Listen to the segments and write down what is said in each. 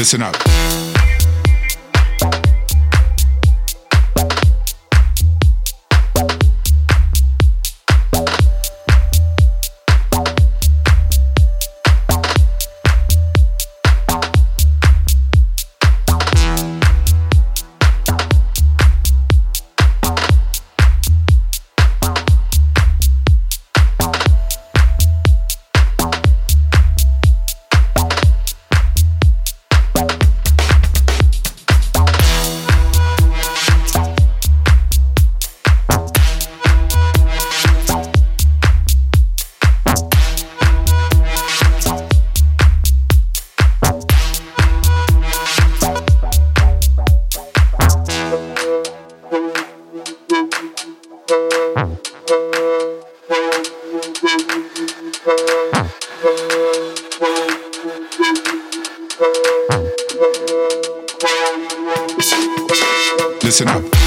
Listen up. Listen up.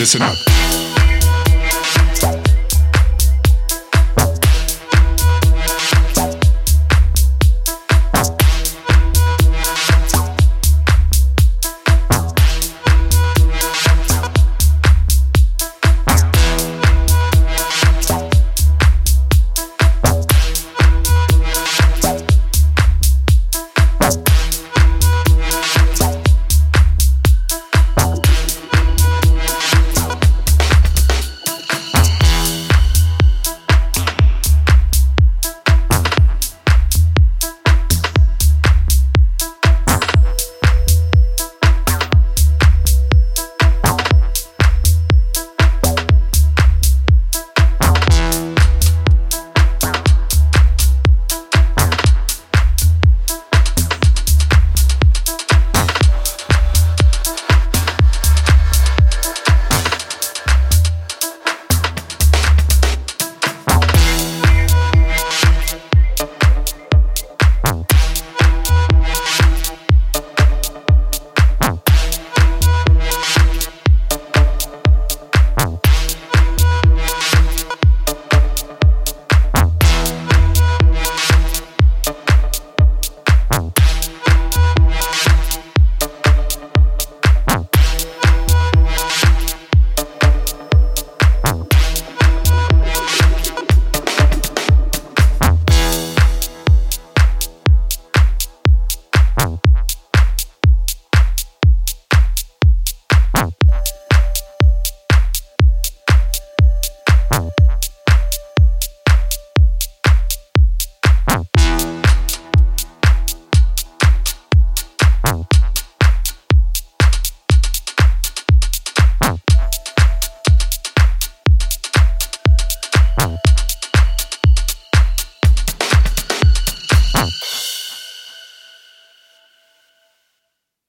Listen up.